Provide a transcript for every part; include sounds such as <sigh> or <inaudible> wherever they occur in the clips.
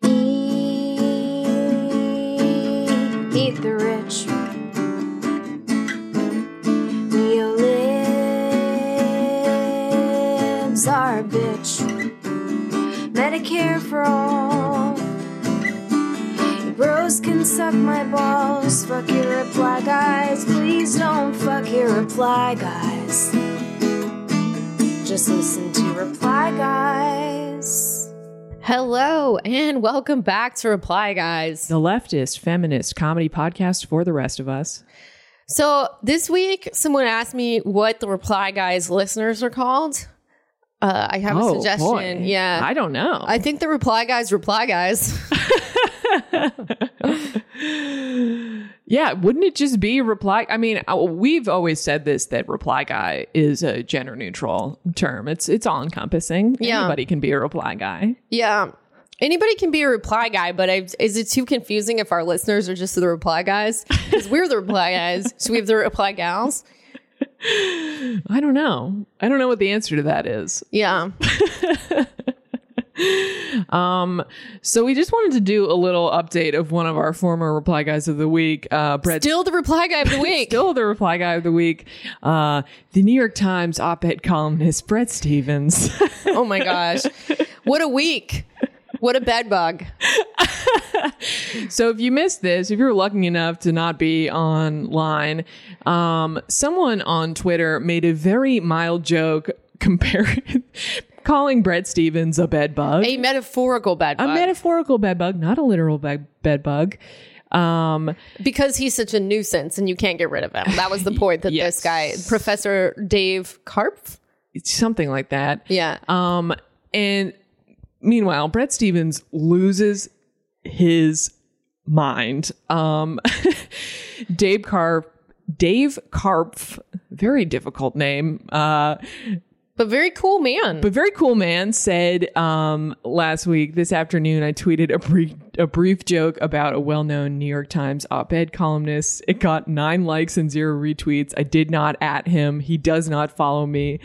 Eat, eat the rich. Neolibs are a bitch. Medicare for all. Bros can suck my balls. Fuck your reply guys. Please don't fuck your reply guys. Just listen to reply guys. Hello and welcome back to Reply Guys. the leftist feminist comedy podcast for the rest of us. So this week, someone asked me what the Reply Guys listeners are called. Uh, I have a suggestion. Oh, boy. Yeah, I don't know. I think the Reply Guys Reply Guys. <laughs> <laughs> yeah, wouldn't it just be reply? I mean, uh, we've always said this that reply guy is a gender neutral term. It's it's all encompassing. Yeah. Anybody can be a reply guy. yeah, anybody can be a Reply Guy, but I, is it too confusing if our listeners are just the Reply Guys? Because we're the Reply Guys, so we have the Reply Gals. <laughs> I don't know. I don't know what the answer to that is. Yeah, <laughs> <laughs> Um, so we just wanted to do a little update of one of our former reply guys of the week, uh, Bret still the Reply Guy of the <laughs> week. Still the reply guy of the week, uh, the New York Times op-ed columnist Bret Stephens. <laughs> oh my gosh, what a week! What a bed bug. so if you missed this, if you were lucky enough to not be online, um, someone on Twitter made a very mild joke comparing calling Bret Stephens a bed bug. A metaphorical bed bug. a metaphorical bed bug, not a literal bed, bed bug. Um, because he's such a nuisance and you can't get rid of him. That was the point that <laughs> Yes. this guy, Professor Dave Karpf. something like that. Yeah. Um, and meanwhile, Bret Stephens loses his mind. Um, <laughs> Dave Karp, Dave Karpf, very difficult name. Uh, But very cool man. but very cool man said um, last week, this afternoon, I tweeted a brief, a brief joke about a well known New York Times op ed columnist. It got nine likes and zero retweets. I did not at him. He does not follow me.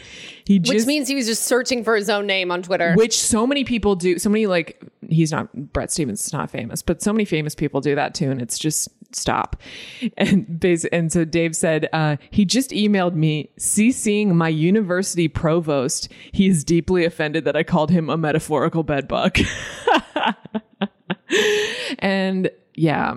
He which just means he was just searching for his own name on Twitter. which so many people do. So many like he's not Bret Stephens is not famous, but so many famous people do that too, and it's just stop. And and so Dave said uh, he just emailed me CCing my university provost. He is deeply offended that I called him a metaphorical bedbug. <laughs> <laughs> and yeah.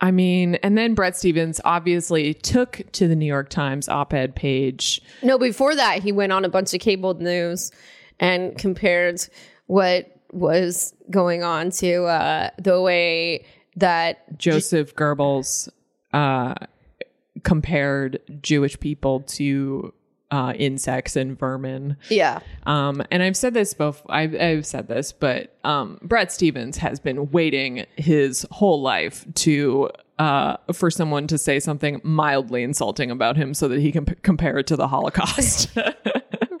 I mean, and then Bret Stephens obviously took to the New York Times op ed page no, before that, he went on a bunch of cable news and compared what was going on to uh, the way that Joseph Goebbels uh, compared Jewish people to uh, insects and vermin. yeah Um, and I've said this both. I've, I've said this, but um, Bret Stephens has been waiting his whole life to uh, for someone to say something mildly insulting about him, so that he can p- compare it to the Holocaust. <laughs>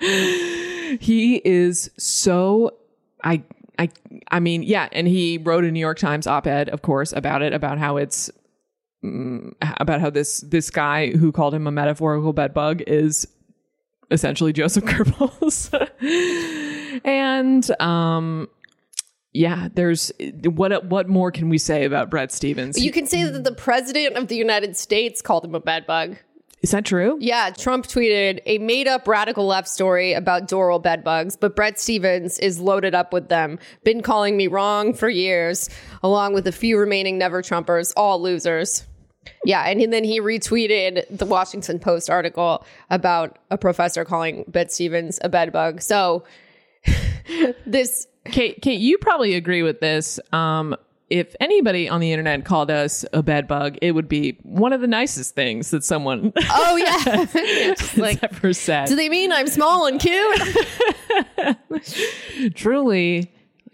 he is so I I I mean yeah, and he wrote a New York Times op-ed, of course, about it, about how it's mm, about how this this guy who called him a metaphorical bedbug is essentially Joseph <laughs> Goebbels. and um yeah, there's what what more can we say about Bret Stephens? you can say that the president of the United States called him a bed bug. Is that true? Yeah, Trump tweeted a made up radical left story about Doral bedbugs, but Bret Stephens is loaded up with them. Been calling me wrong for years, along with a few remaining never Trumpers, all losers. Yeah, and then he retweeted the Washington Post article about a professor calling Bret Stephens a bedbug. So <laughs> this Kate, Kate, you probably agree with this. Um, if anybody on the internet called us a bed bug, it would be one of the nicest things that someone Oh yeah. <laughs> <laughs> Yeah, like ever said. do they mean I'm small and cute? Truly,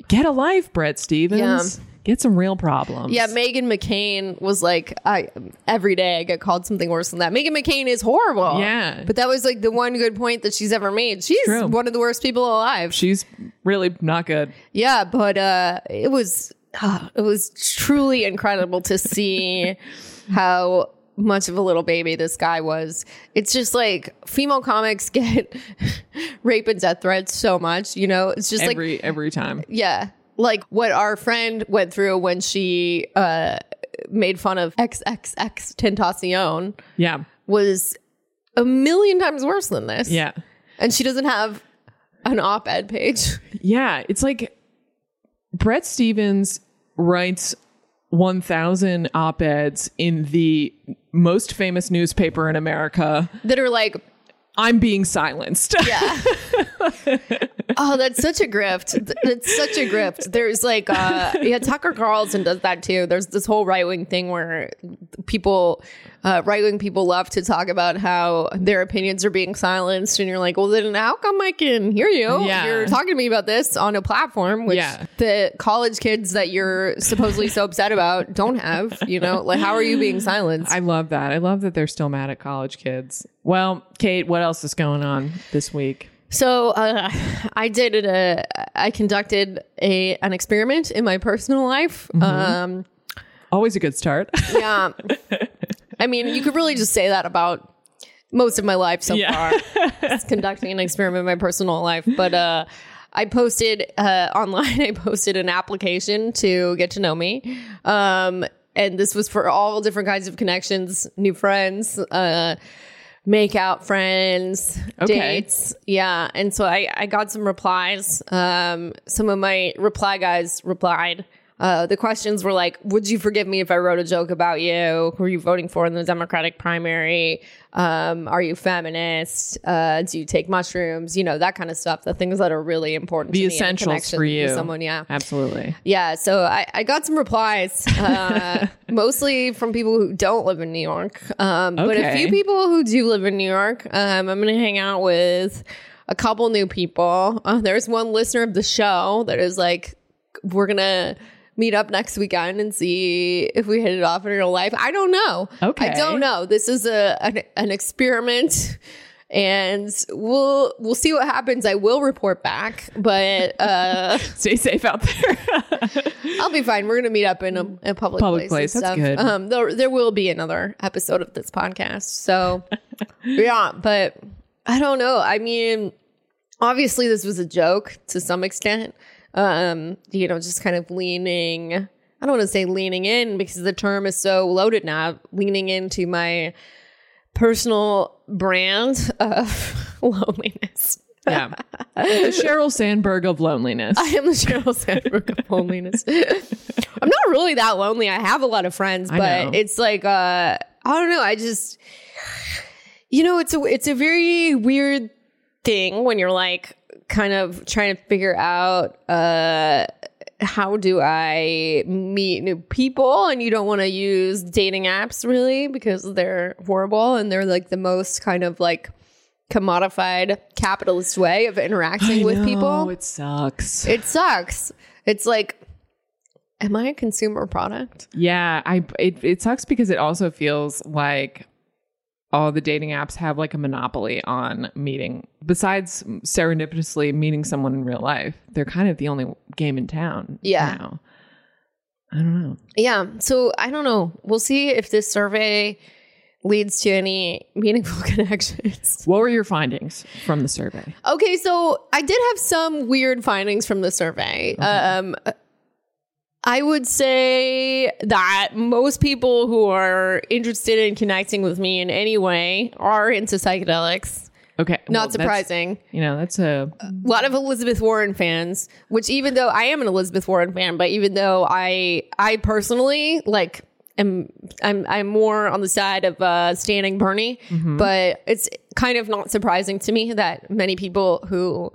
get a life, Bret Stephens. Get some real problems. Yeah, Meghan McCain was like, I every day I get called something worse than that. Meghan McCain is horrible. Yeah. But that was like the one good point that she's ever made. She's True. one of the worst people alive. she's really not good. Yeah, but uh it was uh, it was truly incredible to see <laughs> how much of a little baby this guy was. It's just like female comics <laughs> get rape and death threats so much, you know? It's just like every every time. yeah. Like what our friend went through when she uh, made fun of XXXTentacion Yeah. was a million times worse than this. Yeah. And she doesn't have an op ed page. <laughs> Yeah. It's like Bret Stephens writes 1,000 op eds in the most famous newspaper in America. that are like, I'm being silenced. yeah. <laughs> oh, that's such a grift. That's such a grift. There's like, uh, yeah, Tucker Carlson does that too. There's this whole right wing thing where people, uh, right wing people love to talk about how their opinions are being silenced. And you're like, well, then how come I can hear you? Yeah. You're talking to me about this on a platform, which Yeah. the college kids that you're supposedly so upset about don't have, you know, like, how are you being silenced? I love that. I love that they're still mad at college kids. Well, Kate, what else is going on this week? So uh, I did a I conducted a an experiment in my personal life. Um, Always a good start. yeah, <laughs> I mean you could really just say that about most of my life so Yeah. far. Conducting an experiment in my personal life, but uh, I posted uh, online. <laughs> I posted an application to get to know me. Um, and this was for all different kinds of connections, new friends, uh, make out friends, Okay. dates. Yeah. And so I, I got some replies. Um, some of my reply guys replied. Uh, the questions were like, would you forgive me if I wrote a joke about you? Who are you voting for in the Democratic primary? Um, are you feminist? Uh, do you take mushrooms? You know, that kind of stuff. The things that are really important The to me in essentials for you. someone. Yeah. Absolutely. Yeah, so I, I got some replies, uh, <laughs> mostly from people who don't live in New York, um, but a few people who do live in New York. Um, I'm going to hang out with a couple new people. Uh, there's one listener of the show that is like, we're going to meet up next weekend and see if we hit it off in real life. I don't know. Okay. I don't know. This is a an, an experiment. And we'll we'll see what happens. I will report back, but uh, <laughs> Stay safe out there. <laughs> I'll be fine. We're gonna meet up in a, a public, Public place. place. That's stuff. good. Um, there, there will be another episode of this podcast. So, <laughs> yeah, but I don't know. I mean, obviously, this was a joke to some extent. Um, you know, just kind of leaning. I don't want to say leaning in because the term is so loaded now. Leaning into my personal brand of <laughs> loneliness. yeah. The Sheryl Sandberg of loneliness. I am the Sheryl Sandberg of loneliness. I'm not really that lonely. I have a lot of friends, but it's like uh I don't know. I just you know, it's a it's a very weird thing when you're like kind of trying to figure out uh how do I meet new people? And you don't want to use dating apps really because they're horrible and they're like the most kind of like commodified capitalist way of interacting with people. Oh, it sucks. It sucks. It's like, am I a consumer product? Yeah, I it it sucks because it also feels like all the dating apps have like a monopoly on meeting. Besides serendipitously meeting someone in real life, they're kind of the only game in town. Yeah. now. I don't know. Yeah. So I don't know. We'll see if this survey leads to any meaningful <laughs> connections. What were your findings from the survey? Okay. So I did have some weird findings from the survey. Um, I would say that most people who are interested in connecting with me in any way are into psychedelics. Okay, Not that's- surprising. You know, that's a a lot of Elizabeth Warren fans, which even though I am an Elizabeth Warren fan, but even though I I personally like am I'm I'm more on the side of uh standing Bernie, but it's kind of not surprising to me that many people who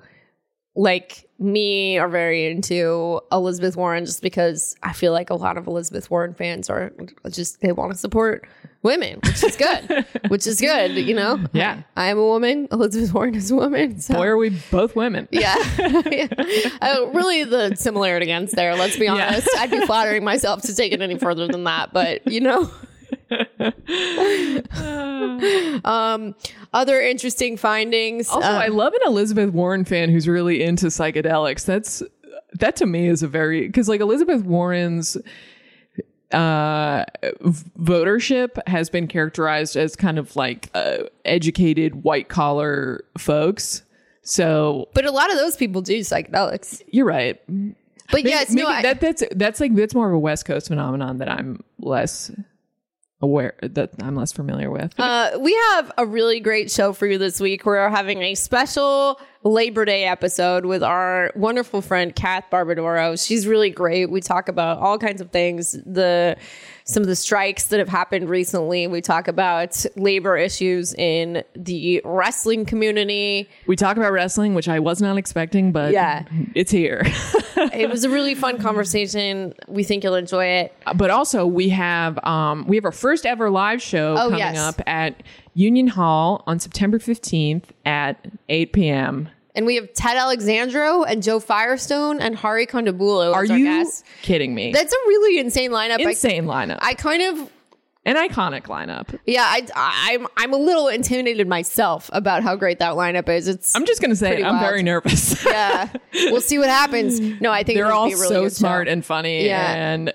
like me are very into Elizabeth Warren just because I feel like a lot of Elizabeth Warren fans are just they want to support women, which is good. <laughs> which is good, you know? Yeah. I am a woman. Elizabeth Warren is a woman. So. boy, are we both women? Yeah. yeah. <laughs> <laughs> Uh, really, the similarity ends there. Let's be honest. I'd be flattering myself to take it any further than that, but you know. <laughs> um, other interesting findings. Also, uh, I love an Elizabeth Warren fan who's really into psychedelics. That's that to me is a very because like Elizabeth Warren's uh votership has been characterized as kind of like uh, educated white collar folks. So but a lot of those people do psychedelics. you're right. But Maybe- yes, maybe no, I, that that's that's like that's more of a West Coast phenomenon that I'm less aware that I'm less familiar with. Uh, we have a really great show for you this week. We're having a special Labor Day episode with our wonderful friend Kath Barbadoro. She's really great. We talk about all kinds of things. The some of the strikes that have happened recently. We talk about labor issues in the wrestling community. we talk about wrestling, which I was not expecting, but Yeah. it's here. <laughs> It was a really fun conversation. We think you'll enjoy it. but also we have um we have our first ever live show Oh, coming yes. up at Union Hall on September 15th at 8 p.m. And we have Ted Alexandro and Joe Firestone and Hari Kondabolu Are you guests. kidding me? That's a really insane lineup. I- Insane lineup. I kind of An iconic lineup. Yeah, I, I'm I'm a little intimidated myself about how great that lineup is. It's I'm just going to say I'm wild. very nervous. <laughs> yeah. We'll see what happens. No, I think They're all be really so good smart show. and funny Yeah. and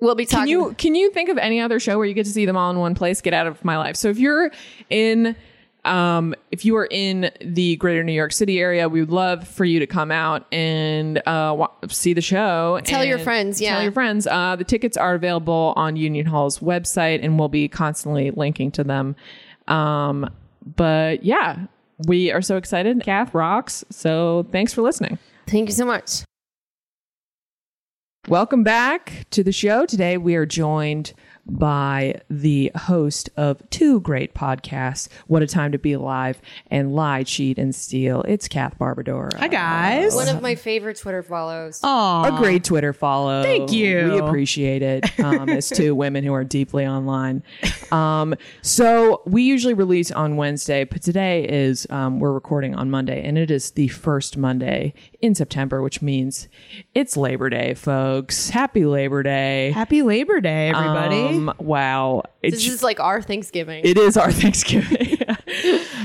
We'll be talking. Can you can you think of any other show where you get to see them all in one place? Get out of my life. So if you're in um, if you are in the greater New York City area, we would love for you to come out and uh, wa- see the show. Tell your friends, yeah. Tell your friends. Uh, the tickets are available on Union Hall's website, and we'll be constantly linking to them. Um, but yeah, we are so excited. Kath rocks. So thanks for listening. Thank you so much. Welcome back to the show. Today we are joined by the host of two great podcasts, What a Time to Be Alive and Lie, Cheat, and Steal. It's Kath Barbadoro. Hi guys. One of my favorite Twitter follows. Aw. A great Twitter follow. Thank you. We appreciate it um, as two <laughs> women who are deeply online. Um, so we usually release on Wednesday, but today is um, we're recording on Monday, and it is the first Monday in September, which means it's Labor Day, folks. Happy Labor Day. Happy Labor Day, everybody. Um, wow. This It's, is like our Thanksgiving. it is our <laughs> Thanksgiving.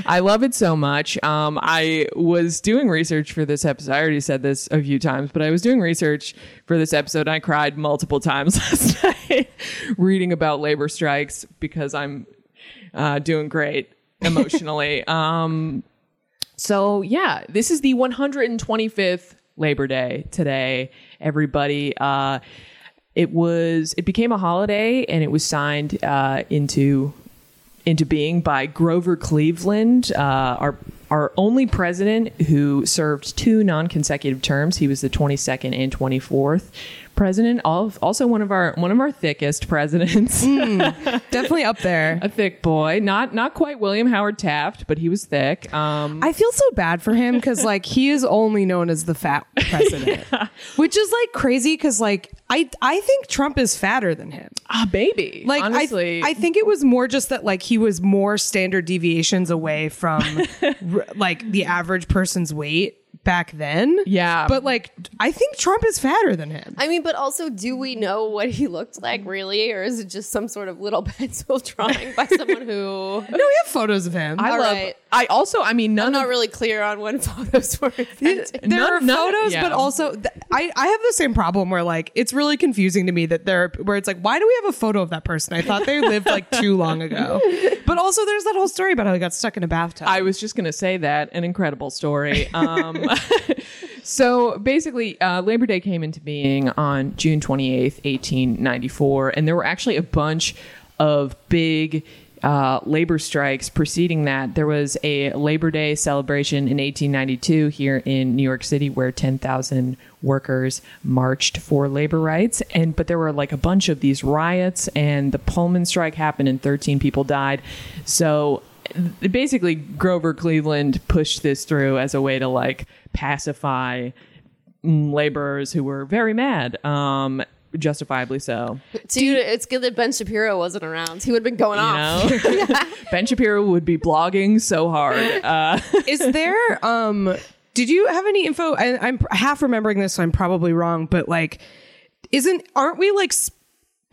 I love it so much. Um, I was doing research for this episode. I already said this a few times, but I was doing research for this episode and I cried multiple times <laughs> last night reading about labor strikes because I'm uh, doing great emotionally. <laughs> um, so, yeah, this is the 125th Labor Day today, everybody. Uh, it was it became a holiday and it was signed uh, into into being by Grover Cleveland, uh, our our only president who served two non-consecutive terms. He was the 22nd and 24th president. Of, also one of our one of our thickest presidents, <laughs> Definitely up there. <laughs> a thick boy. Not not quite William Howard Taft, but he was thick. Um, I feel so bad for him because like he is only known as the fat president, <laughs> which is like crazy because like I I think Trump is fatter than him. ah, baby. Like honestly, I, I think it was more just that like he was more standard deviations away from r- like the average person's weight back then. Yeah. but like I think Trump is fatter than him. I mean, but also, do we know what he looked like really, or is it just some sort of little <laughs> pencil drawing by someone who? No, we have photos of him. I all love. right. I also. I mean, none I'm not of really clear on when <laughs> photos were invented. there None- are none- photos, yeah. but also th- I, I have the same problem where like it's really confusing to me that there where it's like why do we have a photo of that person? I thought they lived like <laughs> too long ago. But also there's that whole story about how he got stuck in a bathtub. I was just going to say that an incredible story. Um, <laughs> so basically, uh, Labor Day came into being on June 28th, 1894, and there were actually a bunch of big uh, labor strikes preceding that. There was a Labor Day celebration in 1892 here in New York City where 10,000 workers marched for labor rights and but there were like a bunch of these riots and the Pullman strike happened and 13 people died. So basically Grover Cleveland pushed this through as a way to like pacify laborers who were very mad um justifiably so Dude, it's good that Ben Shapiro wasn't around. He would have been going you off. know <laughs> <laughs> ben shapiro would be blogging so hard uh is there um did you have any info I, i'm half remembering this so i'm probably wrong but like isn't aren't we like sp-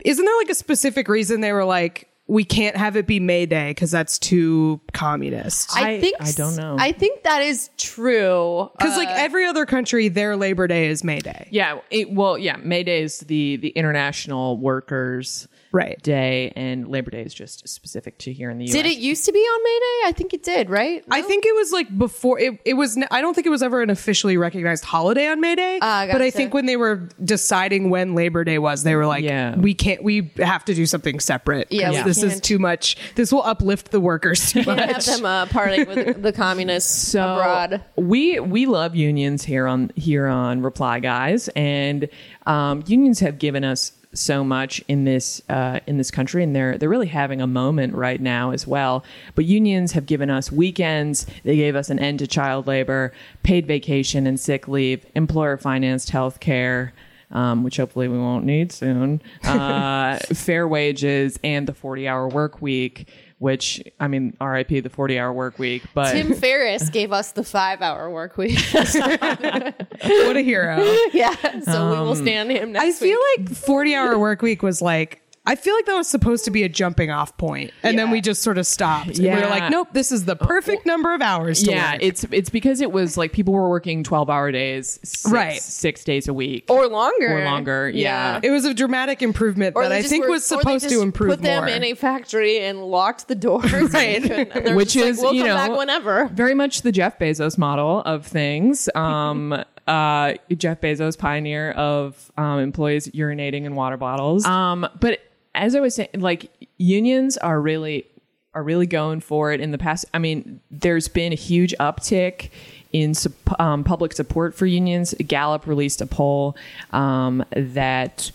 isn't there like a specific reason they were like we can't have it be May Day because that's too communist. I, I- think I don't know. I think that is true. Because like uh, every other country, their Labor Day is May Day. Yeah. It, well, yeah. May Day is the the International Workers Right. Day, and Labor Day is just specific to here in the U.S. Did it used to be on May Day? I think it did, right? I think it was like before it, it was. n- I don't think it was ever an officially recognized holiday on May Day. Ah, But I think when they were deciding when Labor Day was, they were like, Yeah. we can't. We have to do something separate. Yeah, 'cause we this is can't- too much. This will uplift the workers too Can't have them uh, partying with <laughs> the communists abroad. We we love unions here on here on Reply Guys, and um, unions have given us so much in this uh, in this country, and they're they're really having a moment right now as well. But unions have given us weekends. They gave us an end to child labor, paid vacation and sick leave, employer financed health care. Um, which hopefully we won't need soon. <laughs> Uh, fair wages and the forty-hour work week. Which I mean, RIP the forty-hour work week. But Tim Ferriss gave us the five-hour work week. what a hero. <laughs> yeah, so we will um, stand him next I feel week. like 40 hour work week was like, I feel like that was supposed to be a jumping off point, and then we just sort of stopped. And we Yeah. were like, nope, this is the perfect number of hours. To yeah work. it's it's because it was like people were working 12 hour days six, Right. six days a week or longer, Or longer, yeah. it was a dramatic improvement Or that I think were- was or they supposed to improve Put them more. in a factory and locked the doors, <laughs> Right. And they're Which just like, is, we'll you come know, back whenever. very much the jeff bezos model of things <laughs> um uh jeff bezos pioneer of um employees urinating in water bottles um but as i was saying like unions are really are really going for it in the past. I mean there's been a huge uptick in um, public support for unions. Gallup released a poll um, that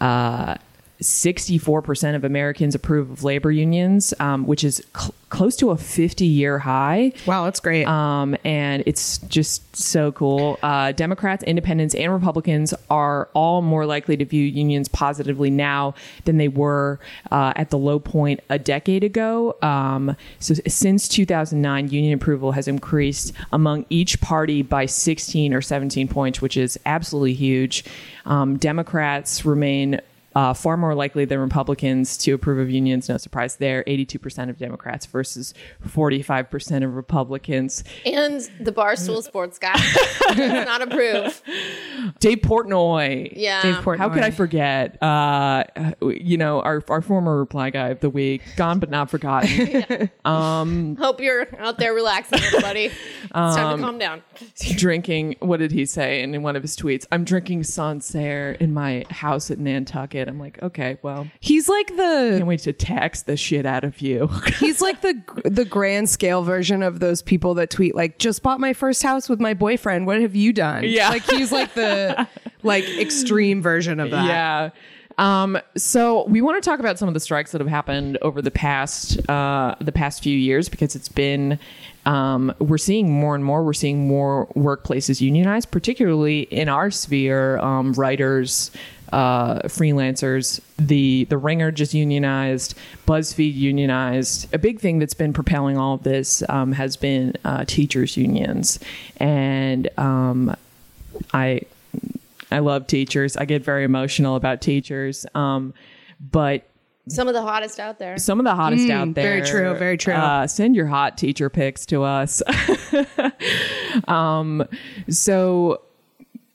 uh, 64% of Americans approve of labor unions, um, which is cl- close to a 50 year high. wow, that's great. Um, and it's just so cool. Uh, Democrats, independents, and Republicans are all more likely to view unions positively now than they were uh, at the low point a decade ago. Um, so since 2009, union approval has increased among each party by 16 or 17 points, which is absolutely huge. Um, Democrats remain uh, far more likely than Republicans to approve of unions. No surprise there. 82% of Democrats versus 45% of Republicans. And the Barstool Sports guy does not approve. <laughs> Dave Portnoy. Yeah. Dave Portnoy. How could I forget? Uh, you know, our, our former reply guy of the week, gone but not forgotten. <laughs> <laughs> Hope you're out there relaxing, everybody. It's time Um, to calm down. drinking, what did he say in one of his tweets? I'm drinking Sancerre in my house at Nantucket. I'm like, okay, well, He's like the can't wait to tax the shit out of you. <laughs> he's like the the grand scale version of those people that tweet like just bought my first house with my boyfriend. What have you done? Yeah. like he's like the like extreme version of that. Yeah. Um, so we want to talk about some of the strikes that have happened over the past uh, the past few years because it's been um, we're seeing more and more. We're seeing more workplaces unionized, particularly in our sphere. Um, writers, uh, freelancers. The the Ringer just unionized. BuzzFeed unionized. A big thing that's been propelling all of this um, has been uh, teachers unions, and um, I I love teachers. I get very emotional about teachers. Um, but Some of the hottest out there. some of the hottest out there. very true, very true. Uh, send your hot teacher pics to us. <laughs> um, so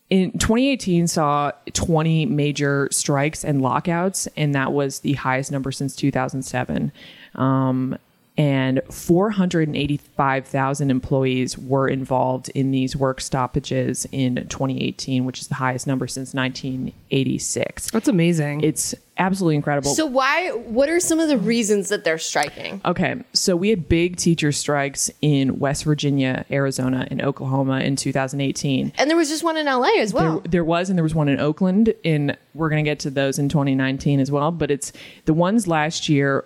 in 2018 saw 20 major strikes and lockouts, and that was the highest number since 2007. Um, and 485,000 employees were involved in these work stoppages in 2018, which is the highest number since 1986. That's amazing. It's absolutely incredible. So why? What are some of the reasons that they're striking? Okay, so we had big teacher strikes in West Virginia, Arizona, and Oklahoma in 2018. And there was just one in LA as well. There, there was, and there was one in Oakland. In we're going to get to those in 2019 as well. But it's the ones last year,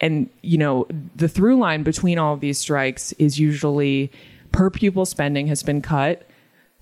and you know the through line between all of these strikes is usually per pupil spending has been cut.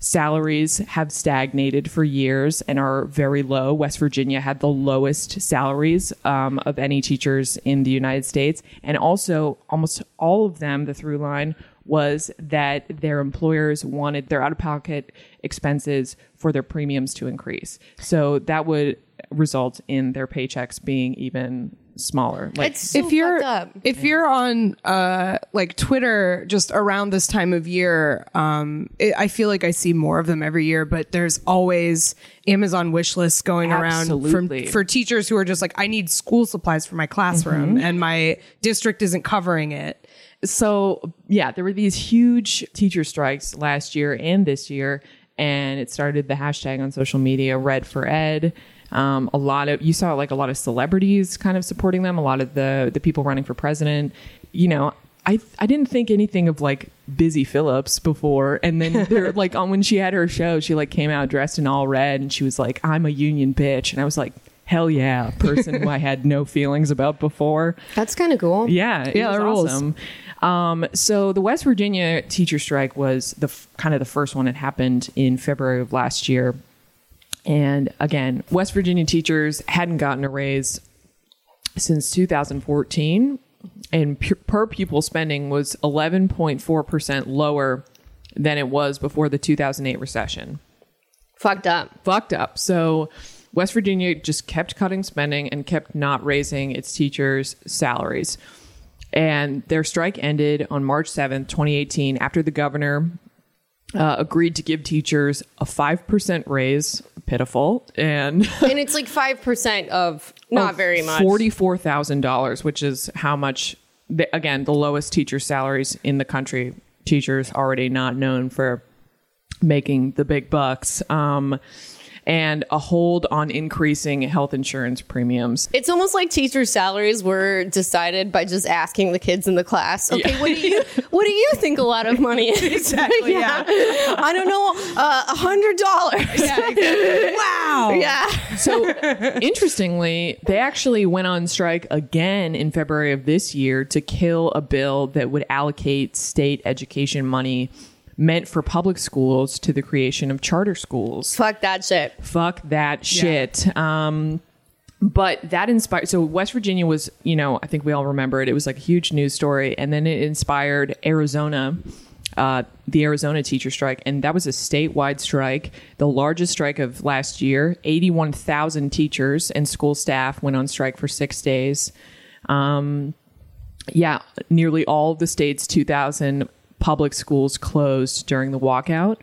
Salaries have stagnated for years and are very low. West Virginia had the lowest salaries um, of any teachers in the United States. And also, almost all of them, the through line was that their employers wanted their out of pocket expenses for their premiums to increase. So that would result in their paychecks being even smaller. Like It's so if you're fucked up. if you're on uh like Twitter just around this time of year, um, it, I feel like I see more of them every year. But there's always Amazon wish lists going Absolutely. around from for teachers who are just like, I need school supplies for my classroom, and my district isn't covering it. so yeah, there were these huge teacher strikes last year and this year, and it started the hashtag on social media, Red for Ed. Um, a lot of you saw like a lot of celebrities kind of supporting them. A lot of the the people running for president. You know, I I didn't think anything of like Busy Phillips before, and then they're <laughs> like on when she had her show, she like came out dressed in all red, and she was like, "I'm a union bitch," and I was like. Hell yeah, person who I had no <laughs> feelings about before. That's kind of cool. Yeah, it Yeah, was that rules. awesome. Um, so the West Virginia teacher strike was the f- kind of the first one that happened in February of last year. And again, West Virginia teachers hadn't gotten a raise since 2014, and per pupil spending was 11.4% lower than it was before the 2008 recession Fucked up. fucked up. So West Virginia just kept cutting spending and kept not raising its teachers' salaries. And their strike ended on March 7th, 2018, after the governor uh, agreed to give teachers a 5% raise. Pitiful. And <laughs> And it's like 5% of not very much. $44,000, which is how much, the, again, the lowest teacher salaries in the country. Teachers already not known for making the big bucks. Um, and a hold on increasing health insurance premiums. It's almost like teachers' salaries were decided by just asking the kids in the class. Okay, what do you <laughs> what do you think a lot of money is? Exactly, yeah. <laughs> I don't know, uh, a hundred dollars. Yeah. Wow. Yeah. So interestingly, they actually went on strike again in February of this year to kill a bill that would allocate state education money meant for public schools to the creation of charter schools. Fuck that shit. Fuck that shit. Um, but that inspired. So West Virginia was, you know, I think we all remember it. It was like a huge news story, and then it inspired Arizona, uh, the Arizona teacher strike, and that was a statewide strike, the largest strike of last year. Eighty-one thousand teachers and school staff went on strike for six days. Um, yeah, nearly all of the state's two thousand public schools closed during the walkout,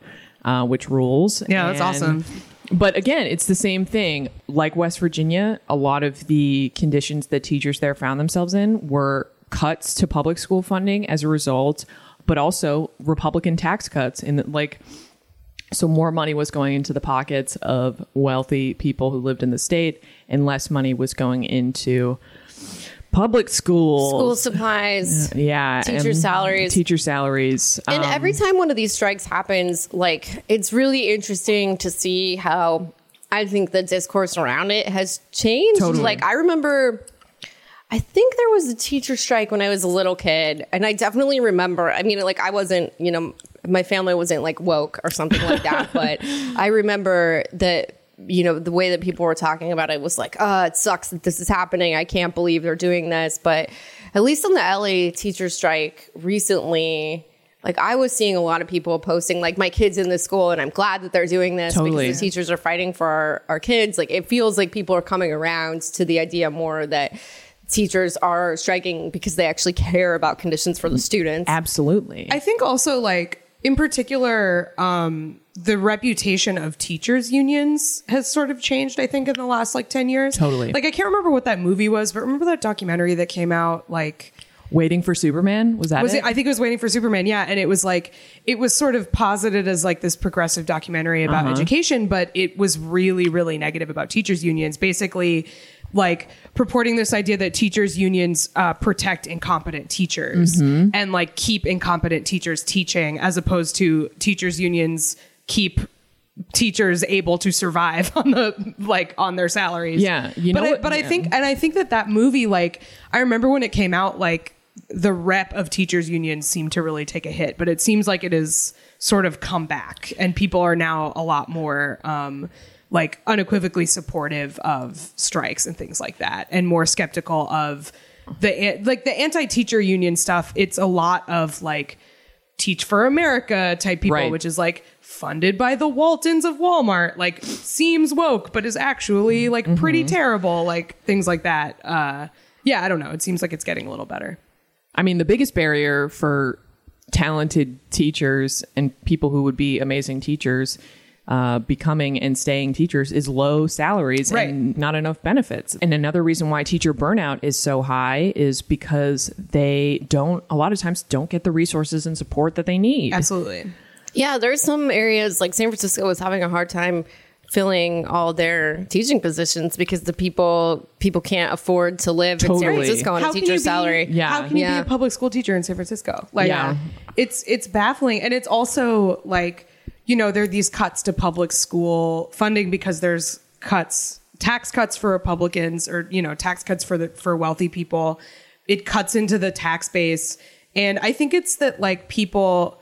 uh, which rules. Yeah, that's awesome. But again, it's the same thing. Like West Virginia, a lot of the conditions that teachers there found themselves in were cuts to public school funding as a result, but also Republican tax cuts. And like, so more money was going into the pockets of wealthy people who lived in the state, and less money was going into public schools. School supplies. yeah, Teacher salaries. teacher salaries. And Um, every time one of these strikes happens, like it's really interesting to see how I think the discourse around it has changed. Totally. Like I remember I think there was a teacher strike when I was a little kid, and I definitely remember. I mean, like I wasn't, you know, my family wasn't like woke or something like that, <laughs> but I remember that you know the way that people were talking about it was like, "Oh, it sucks that this is happening. I can't believe they're doing this." But at least on the LA teacher strike recently. Like I was seeing a lot of people posting like my kids in this school and I'm glad that they're doing this Totally. because the teachers are fighting for our, our kids. Like it feels like people are coming around to the idea more that teachers are striking because they actually care about conditions for the students. absolutely. I think also like in particular, um, the reputation of teachers unions has sort of changed. I think in the last like ten years. Totally. Like I can't remember what that movie was, but remember that documentary that came out like. Waiting for Superman was that Was it? it? I think it was waiting for Superman. Yeah, and it was like it was sort of posited as like this progressive documentary about education, but it was really, really negative about teachers unions. Basically, like purporting this idea that teachers unions uh, protect incompetent teachers and like keep incompetent teachers teaching, as opposed to teachers unions keep teachers able to survive <laughs> on the like on their salaries. Yeah, you know but I, what- but I think and I think that that movie like I remember when it came out like the rep of teachers unions seemed to really take a hit, but it seems like it has sort of come back and people are now a lot more um like unequivocally supportive of strikes and things like that and more skeptical of the like the anti-teacher union stuff. It's a lot of like Teach for America type people, Right. which is like funded by the Waltons of Walmart, like seems woke, but is actually like pretty terrible, like things like that. Uh, yeah, I don't know. It seems like it's getting a little better. I mean, the biggest barrier for talented teachers and people who would be amazing teachers uh, becoming and staying teachers is low salaries Right. and not enough benefits. And another reason why teacher burnout is so high is because they don't, a lot of times, don't get the resources and support that they need. Absolutely. Yeah, there's some areas like San Francisco was having a hard time filling all their teaching positions because the people people can't afford to live in San Francisco on a can you teacher's be- salary. Yeah. How can you Yeah. be a public school teacher in San Francisco? Like, Yeah. it's it's baffling, and it's also like you know there are these cuts to public school funding because there's cuts, tax cuts for Republicans, or you know tax cuts for the for wealthy people. It cuts into the tax base, and I think it's that like people.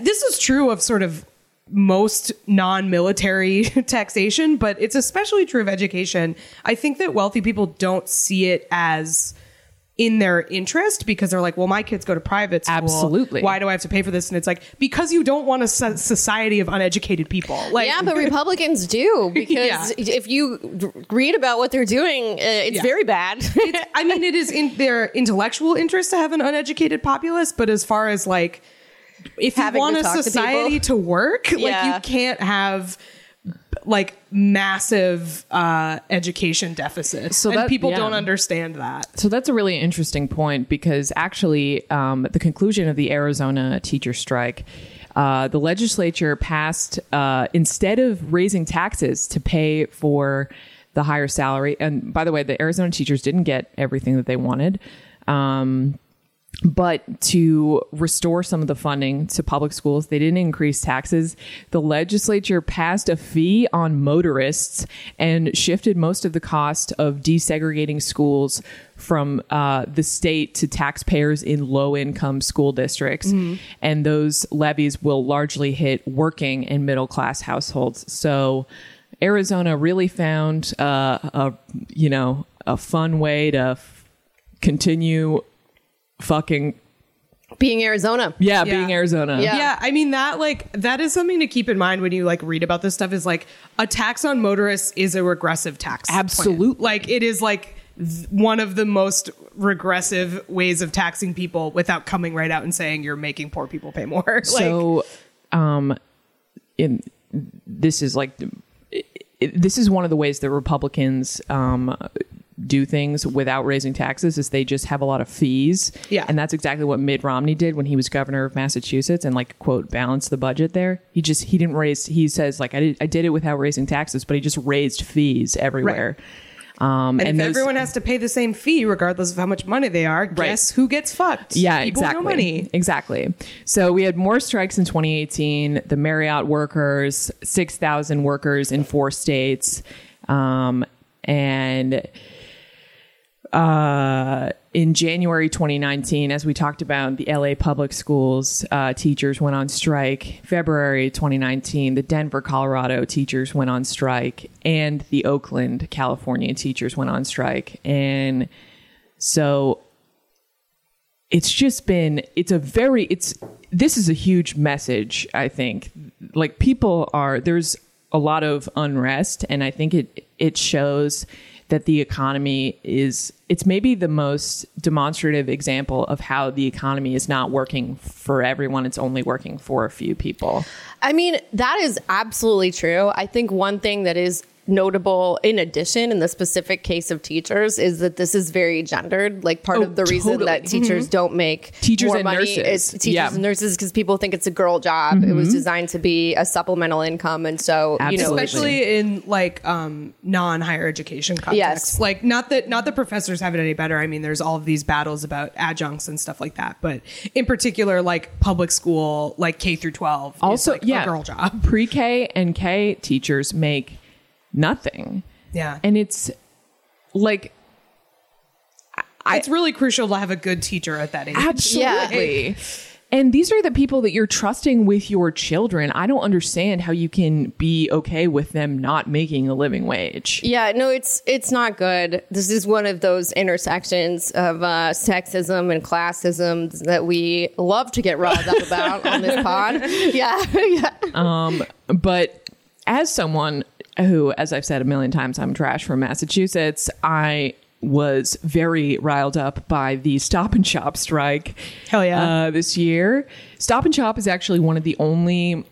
This is true of sort of most non-military <laughs> taxation, but it's especially true of education. I think that wealthy people don't see it as in their interest because they're like, well, my kids go to private school. Absolutely. Why do I have to pay for this? And it's like, because you don't want a society of uneducated people. Like, yeah, but Republicans do <laughs> because Yeah. if you read about what they're doing, uh, it's Yeah. very bad. it's, I mean, it is in their intellectual interest to have an uneducated populace, but as far as like, if you want a talk to society to, work, like you can't have like massive uh, education deficit. So and that- people yeah. don't understand that. So that's a really interesting point because actually, um, at the conclusion of the Arizona teacher strike, uh, the legislature passed uh, instead of raising taxes to pay for the higher salary. And by the way, the Arizona teachers didn't get everything that they wanted. Um, but to restore some of the funding to public schools, they didn't increase taxes. The legislature passed a fee on motorists and shifted most of the cost of desegregating schools from uh, the state to taxpayers in low income school districts. And those levies will largely hit working and middle class households. So Arizona really found uh, a, you know, a fun way to f- continue fucking Being Arizona. yeah, Yeah. being Arizona. Yeah. Yeah, I mean that like that is something to keep in mind when you like read about this stuff is like a tax on motorists is a regressive tax. plan. Absolutely. Like it is like th- one of the most regressive ways of taxing people without coming right out and saying you're making poor people pay more. <laughs> like, So, um, in this is like it, it- this is one of the ways that Republicans um do things without raising taxes is they just have a lot of fees. Yeah. And that's exactly what Mitt Romney did when he was governor of Massachusetts and like quote balanced the budget there. He just he didn't raise he says like I did I did it without raising taxes, but he just raised fees everywhere. Um and, those- everyone has to pay the same fee regardless of how much money they are, guess who gets fucked? Yeah, people exactly. No money. Exactly. So we had more strikes in 2018. The Marriott workers, 6,000 workers in four states. Um, and uh, in January 2019, as we talked about, the LA public schools uh, teachers went on strike. February 2019, the Denver, Colorado teachers went on strike, and the Oakland, California teachers went on strike. And so it's just been it's a very it's this is a huge message i think like people are there's a lot of unrest and i think it it shows that the economy is it's maybe the most demonstrative example of how the economy is not working for everyone it's only working for a few people I mean, that is absolutely true. I think one thing that is notable in addition in the specific case of teachers is that this is very gendered. Like part Oh, of the reason that teachers don't make Teachers more and money nurses. is teachers Yeah. and nurses because people think it's a girl job. It was designed to be a supplemental income and so you know especially in like um non-higher education contexts Yes. like not that not that professors have it any better. I mean there's all of these battles about adjuncts and stuff like that. But in particular like public school like k through 12 also is like yeah a girl job. pre-k and k teachers make nothing yeah and it's like it's really crucial to have a good teacher at that age Absolutely. And these are the people that you're trusting with your children. I don't understand how you can be okay with them not making a living wage. Yeah, no, it's it's not good. This is one of those intersections of uh, sexism and classism that we love to get riled up about on this <laughs> pod. Yeah, <laughs> yeah. Um, but as someone who, as I've said a million times, I'm trash from Massachusetts, I was very riled up by the Stop and Shop strike. Hell yeah. Uh, this year, Stop and Shop is actually one of the only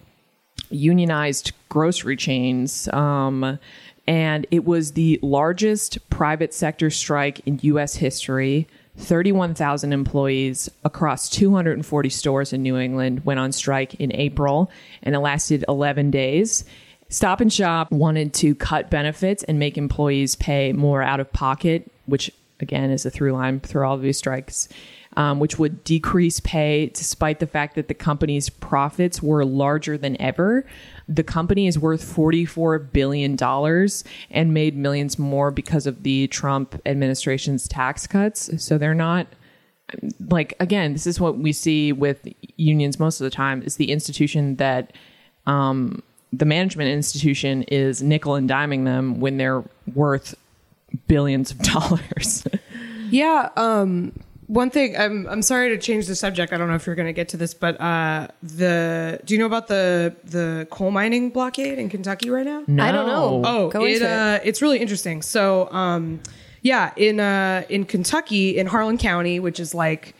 unionized grocery chains. Um, and it was the largest private sector strike in U.S. history. 31,000 employees across 240 stores in New England went on strike in April, and it lasted 11 days. Stop and Shop wanted to cut benefits and make employees pay more out of pocket, which again is a through line through all of these strikes, um, which would decrease pay despite the fact that the company's profits were larger than ever. The company is worth $44 billion and made millions more because of the Trump administration's tax cuts. So they're not like again this is what we see with unions most of the time is the institution that um, the management institution is nickel and diming them when they're worth billions of <laughs> dollars Yeah. Um, one thing, I'm I'm sorry to change the subject. I don't know if you're going to get to this, but uh, the do you know about the the coal mining blockade in Kentucky right now? I don't know. Oh, Go it, into it. uh, it's really interesting. So, um, yeah, in uh, in Kentucky, in Harlan County, which is like,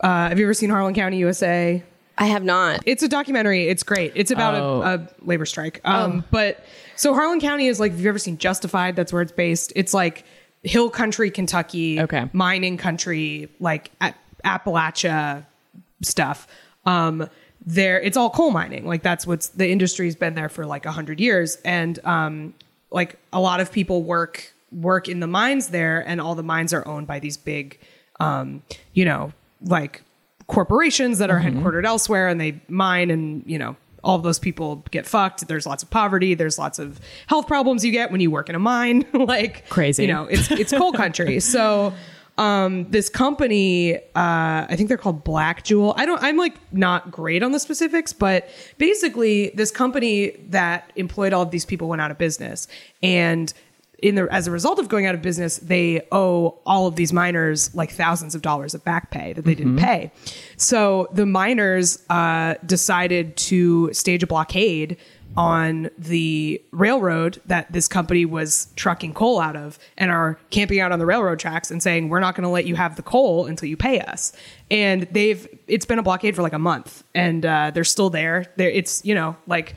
uh, have you ever seen Harlan County, USA? I have not. It's a documentary. It's great. It's about Oh. a, a labor strike. Um, But so Harlan County is like, if you've ever seen Justified? That's where it's based. It's like hill country, Kentucky, Okay. mining country, like a- Appalachia stuff. Um, there, it's all coal mining. Like that's what's the industry's been there for like a hundred years, and um, like a lot of people work work in the mines there, and all the mines are owned by these big, um, you know, like corporations that are headquartered elsewhere, and they mine, and you know. All those people get fucked. There's lots of poverty. There's lots of health problems you get when you work in a mine. <laughs> like Crazy. you know, it's it's coal country. <laughs> So um this company uh i think they're called Blackjewel i don't i'm like not great on the specifics but basically this company that employed all of these people went out of business and in the as a result of going out of business they owe all of these miners like thousands of dollars of back pay that they didn't pay. So the miners uh decided to stage a blockade on the railroad that this company was trucking coal out of and are camping out on the railroad tracks and saying we're not going to let you have the coal until you pay us. And they've it's been a blockade for like a month. And uh, they're still there. There it's you know like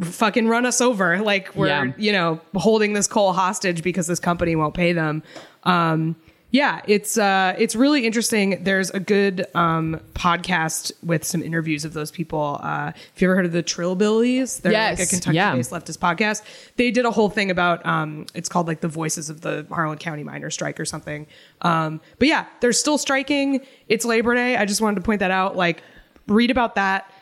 fucking run us over. Like we're Yeah. you know holding this coal hostage because this company won't pay them. Um yeah it's uh it's really interesting. There's a good um podcast with some interviews of those people. Uh have you ever heard of the trillbillies? They're like a Yes, kentucky yeah. based leftist podcast. They did a whole thing about um it's called like the voices of the harlan county Miner strike or something. Um but yeah they're still striking. It's labor day. I just wanted to point that out. Like read about that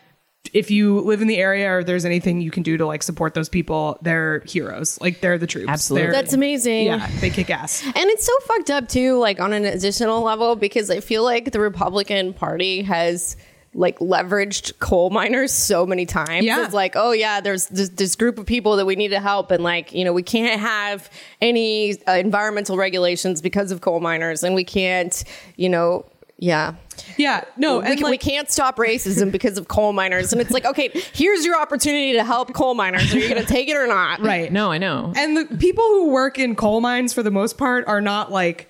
if you live in the area or there's anything you can do to like support those people, they're heroes. Like they're the troops. Absolutely. They're- That's amazing. Yeah, they kick ass. And it's so fucked up too, like on an additional level, because I feel like the Republican Party has like leveraged coal miners so many times. Yeah. It's like, oh yeah, there's this, this group of people that we need to help, and like, you know, we can't have any uh, environmental regulations because of coal miners, and we can't, you know, yeah. Yeah, no, we, and can, we like, can't stop racism because of coal miners. And it's like, okay, here's your opportunity to help coal miners. Are you going to take it or not? right. no i know And the people who work in coal mines for the most part are not like,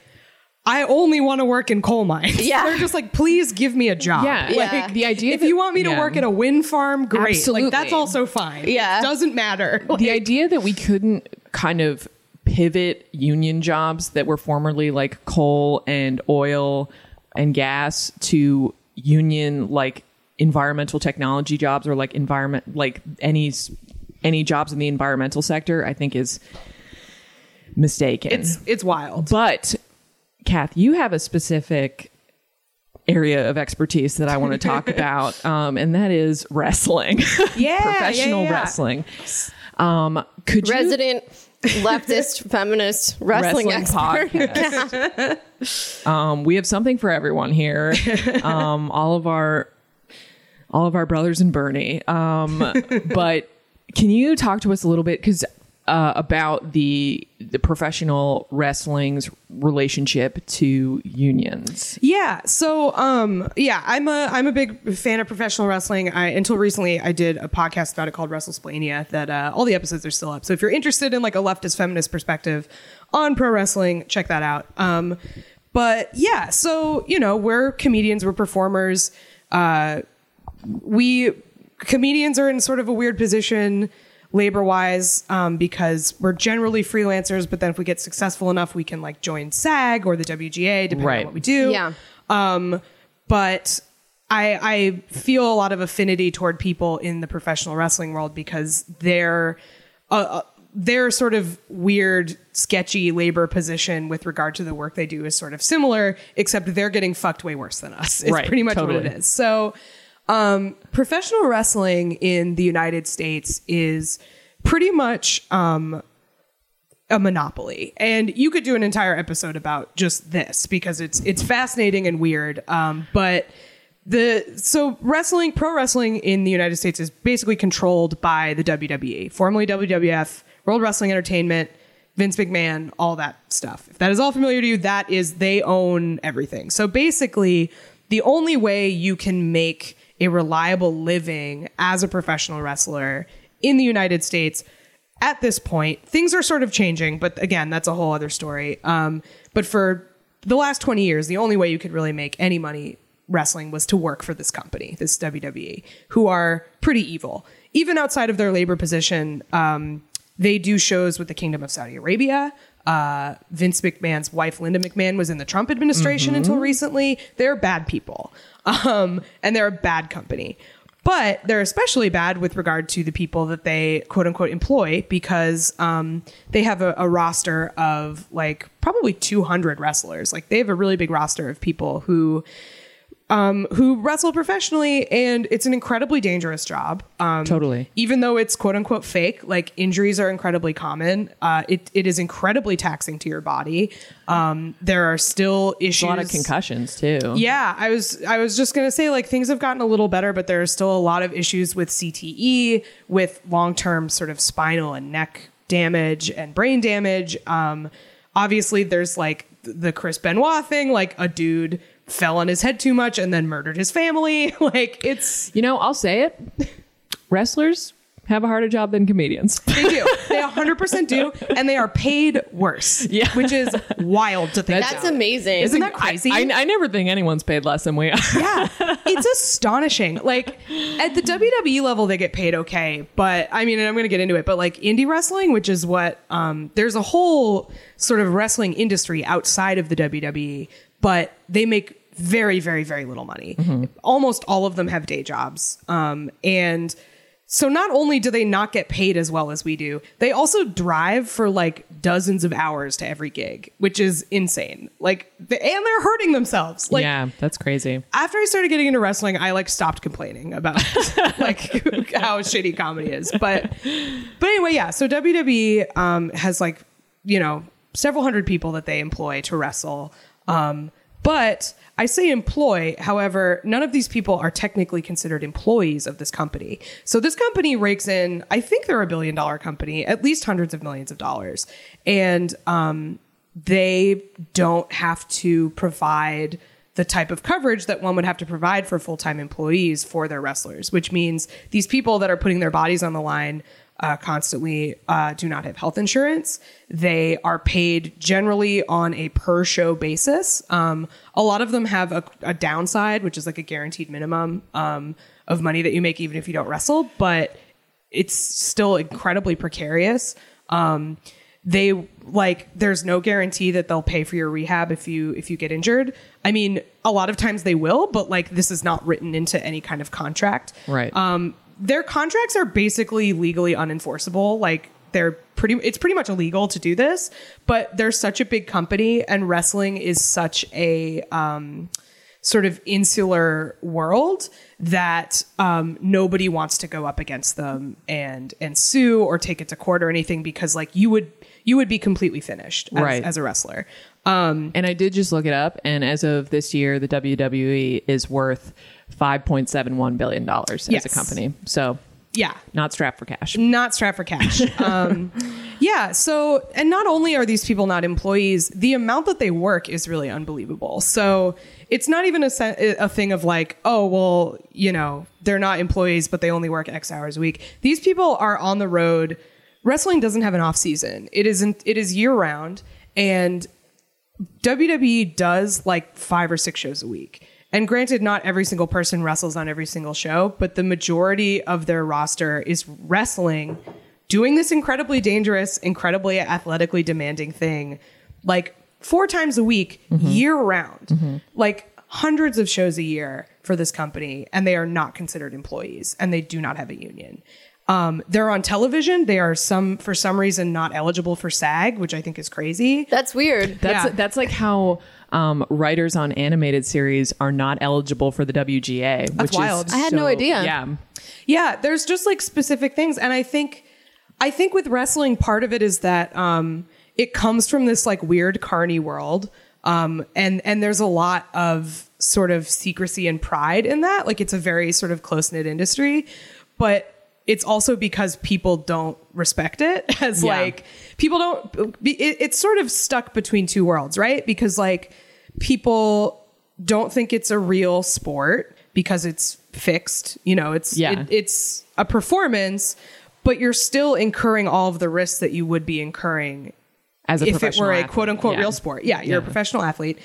I only want to work in coal mines. Yeah. They're just like, please give me a job. Yeah. Like, Yeah. The idea if that- you want me to yeah. work at a wind farm, great. Absolutely. Like that's also fine. Yeah. It doesn't matter. Like, the idea that we couldn't kind of pivot union jobs that were formerly like coal and oil and gas to union like environmental technology jobs or like environment like any any jobs in the environmental sector i think is mistaken it's it's wild. but kath you have a specific area of expertise that i want to <laughs> talk about um, and that is wrestling Yeah, <laughs> professional yeah, yeah. wrestling um, could you Resident leftist feminist wrestling, expert. podcast. <laughs> um, we have something for everyone here. <laughs> Um, all of our, all of our brothers and Bernie. Um, but can you talk to us a little bit? Because uh, about the the professional wrestling's relationship to unions. Yeah. So, um, yeah, I'm a I'm a big fan of professional wrestling. I until recently I did a podcast about it called WrestleSplania. That uh, all the episodes are still up. So if you're interested in like a leftist feminist perspective on pro wrestling, check that out. Um, but yeah, so you know we're comedians, we're performers. Uh, we comedians are in sort of a weird position labor wise um, because we're generally freelancers but then if we get successful enough we can like join sag or the wga depending Right. on what we do Yeah. um, but I, I feel a lot of affinity toward people in the professional wrestling world because they're. uh, their sort of weird, sketchy labor position with regard to the work they do is sort of similar, except they're getting fucked way worse than us. It's Right, pretty much what it is. So, um, professional wrestling in the United States is pretty much um, a monopoly and you could do an entire episode about just this because it's it's fascinating and weird um, but the so wrestling pro wrestling in the united states is basically controlled by the wwe formerly wwf world wrestling entertainment vince mcmahon all that stuff if that is all familiar to you that is they own everything so basically the only way you can make a reliable living as a professional wrestler in the united states at this point, things are sort of changing, but again, that's a whole other story. Um, but for the last 20 years, the only way you could really make any money wrestling was to work for this company, this WWE, who are pretty evil. Even outside of their labor position, um, they do shows with the Kingdom of Saudi Arabia. Uh, Vince McMahon's wife, Linda McMahon, was in the Trump administration until recently. They're bad people, um, and they're a bad company. But they're especially bad with regard to the people that they quote unquote employ because um, they have a, a roster of like probably 200 wrestlers. Like they have a really big roster of people who um, who wrestle professionally, and it's an incredibly dangerous job. Um, Totally. Even though it's quote unquote fake, like injuries are incredibly common. Uh, it, it is incredibly taxing to your body. Um, there are still issues. A lot of concussions too. Yeah, I was I was just gonna say like things have gotten a little better, but there are still a lot of issues with CTE, with long term sort of spinal and neck damage and brain damage. Um, obviously, there's like the Chris Benoit thing, like a dude fell on his head too much and then murdered his family. <laughs> like it's You know, I'll say it. Wrestlers have a harder job than comedians. <laughs> they do they 100% do, and they are paid worse. Yeah. which is wild to think. That's about. amazing. Isn't that crazy? I, I never think anyone's paid less than we are. <laughs> Yeah, it's astonishing. Like at the WWE level, they get paid okay, but I mean, and I'm going to get into it, but like indie wrestling, which is what um, there's a whole sort of wrestling industry outside of the WWE, but they make very, very, very little money. Almost all of them have day jobs, um, and. So not only do they not get paid as well as we do, they also drive for like dozens of hours to every gig, which is insane. Like, and they're hurting themselves. Like, yeah, that's crazy. after I started getting into wrestling, I like stopped complaining about <laughs> like <laughs> how shitty comedy is. But but anyway, yeah. So WWE um, has like you know several hundred people that they employ to wrestle. Um, but I say employ, however, none of these people are technically considered employees of this company. So this company rakes in, I think they're a billion dollar company, at least hundreds of millions of dollars. And um, they don't have to provide the type of coverage that one would have to provide for full-time employees for their wrestlers which means these people that are putting their bodies on the line uh, constantly uh, do not have health insurance they are paid generally on a per show basis um, a lot of them have a, a downside which is like a guaranteed minimum um, of money that you make even if you don't wrestle but it's still incredibly precarious. Um, they like there's no guarantee that they'll pay for your rehab if you if you get injured. I mean, a lot of times they will, but like this is not written into any kind of contract. Right. Um, their contracts are basically legally unenforceable. Like they're pretty it's pretty much illegal to do this, but they're such a big company and wrestling is such a um sort of insular world that um, nobody wants to go up against them and and sue or take it to court or anything because like you would you would be completely finished as, Right. as a wrestler. Um, And I did just look it up, and as of this year, the WWE is worth five point seven one billion dollars as Yes. a company. So yeah, not strapped for cash. not strapped for cash. <laughs> um, Yeah. So, and not only are these people not employees, the amount that they work is really unbelievable. So, it's not even a, a thing of like, oh, well, you know, they're not employees, but they only work X hours a week. These people are on the road. Wrestling doesn't have an off season. It isn't. It is year round, and WWE does like five or six shows a week. And granted, not every single person wrestles on every single show, but the majority of their roster is wrestling, doing this incredibly dangerous, incredibly athletically demanding thing, like four times a week, year round, like hundreds of shows a year for this company. And they are not considered employees and they do not have a union. Um, they're on television. They are some, for some reason, not eligible for SAG, which I think is crazy. That's weird. That's Yeah. that's like how um, writers on animated series are not eligible for the WGA. which wild. Is I had no idea. Yeah, Yeah, there's just like specific things, and I think, I think with wrestling, part of it is that um, it comes from this like weird carny world, um, and and there's a lot of sort of secrecy and pride in that. Like it's a very sort of close knit industry, but it's also because people don't respect it <laughs> as Yeah. like people don't. It, it's sort of stuck between two worlds, right? Because like people don't think it's a real sport because it's fixed. You know, it's Yeah. it, it's a performance, but you're still incurring all of the risks that you would be incurring as a if it were a athlete. quote unquote Yeah. real sport. Yeah, you're Yeah. a professional athlete.